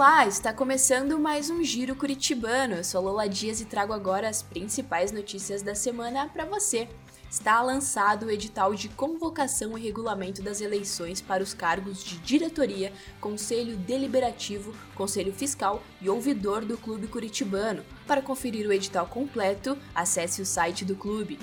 Olá, está começando mais um Giro Curitibano. Eu sou Lola Dias e trago agora as principais notícias da semana para você. Está lançado o edital de convocação e regulamento das eleições para os cargos de diretoria, conselho deliberativo, conselho fiscal e ouvidor do Clube Curitibano. Para conferir o edital completo, acesse o site do clube.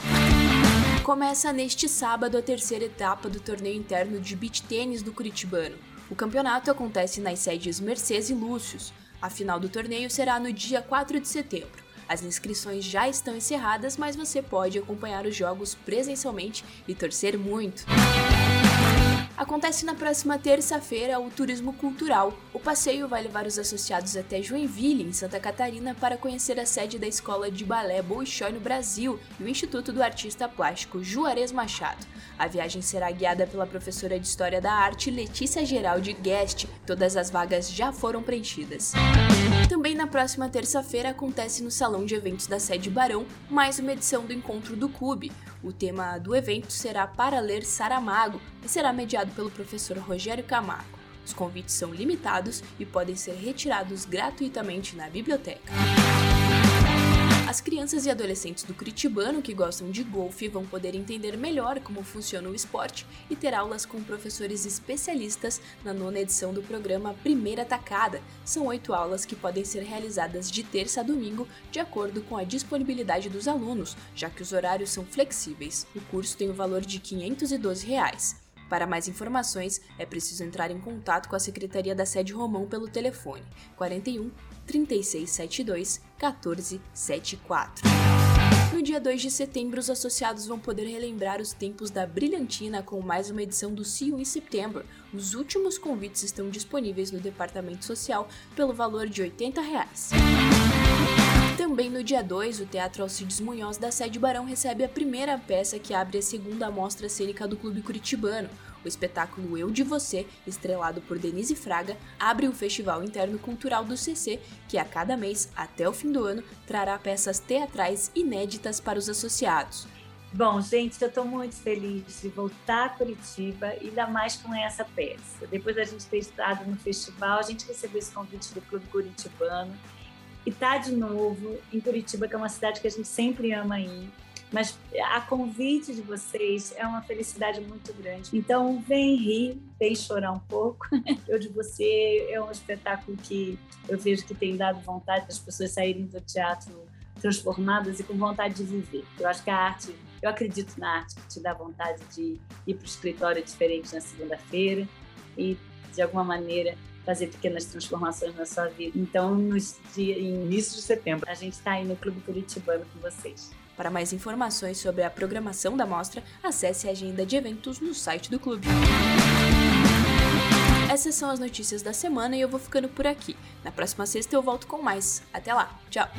Começa neste sábado a terceira etapa do torneio interno de beach tênis do Curitibano. O campeonato acontece nas sedes Mercedes e Lúcius. A final do torneio será no dia 4 de setembro. As inscrições já estão encerradas, mas você pode acompanhar os jogos presencialmente e torcer muito. Acontece na próxima terça-feira o Turismo Cultural. O passeio vai levar os associados até Joinville, em Santa Catarina, para conhecer a sede da Escola de Balé Bolshoi no Brasil e o Instituto do Artista Plástico Juarez Machado. A viagem será guiada pela professora de História da Arte Letícia Geraldi Guest. Todas as vagas já foram preenchidas. Também na próxima terça-feira acontece no Salão de Eventos da sede Barão mais uma edição do Encontro do Clube. O tema do evento será Para Ler Saramago e será mediado pelo professor Rogério Camargo. Os convites são limitados e podem ser retirados gratuitamente na biblioteca. As crianças e adolescentes do Curitibano que gostam de golfe vão poder entender melhor como funciona o esporte e ter aulas com professores especialistas na nona edição do programa Primeira Tacada. São oito aulas que podem ser realizadas de terça a domingo, de acordo com a disponibilidade dos alunos, já que os horários são flexíveis. O curso tem o valor de 512 reais. Para mais informações, é preciso entrar em contato com a Secretaria da Sede Romão pelo telefone 41 3672 1474. No dia 2 de setembro, os associados vão poder relembrar os tempos da Brilhantina com mais uma edição do You in September. Os últimos convites estão disponíveis no Departamento Social pelo valor de 80 reais. Também no dia 2, o Teatro Alcides Munhoz da Sede Barão recebe a primeira peça que abre a segunda amostra cênica do Clube Curitibano. O espetáculo Eu de Você, estrelado por Denise Fraga, abre o Festival Interno Cultural do CC, que a cada mês, até o fim do ano, trará peças teatrais inéditas para os associados. Bom, gente, eu estou muito feliz de voltar a Curitiba, ainda mais com essa peça. Depois da gente ter estado no festival, a gente recebeu esse convite do Clube Curitibano e tá de novo em Curitiba, que é uma cidade que a gente sempre ama ir. Mas a convite de vocês é uma felicidade muito grande. Então, vem rir, vem chorar um pouco. Eu de você é um espetáculo que eu vejo que tem dado vontade das pessoas saírem do teatro transformadas e com vontade de viver. Eu acho que a arte, eu acredito na arte que te dá vontade de ir para o escritório diferente na segunda-feira e, de alguma maneira, fazer pequenas transformações na sua vida. Então, no dia, em início de setembro, a gente está aí no Clube Curitibano com vocês. Para mais informações sobre a programação da mostra, acesse a agenda de eventos no site do clube. Essas são as notícias da semana e eu vou ficando por aqui. Na próxima sexta eu volto com mais. Até lá, tchau!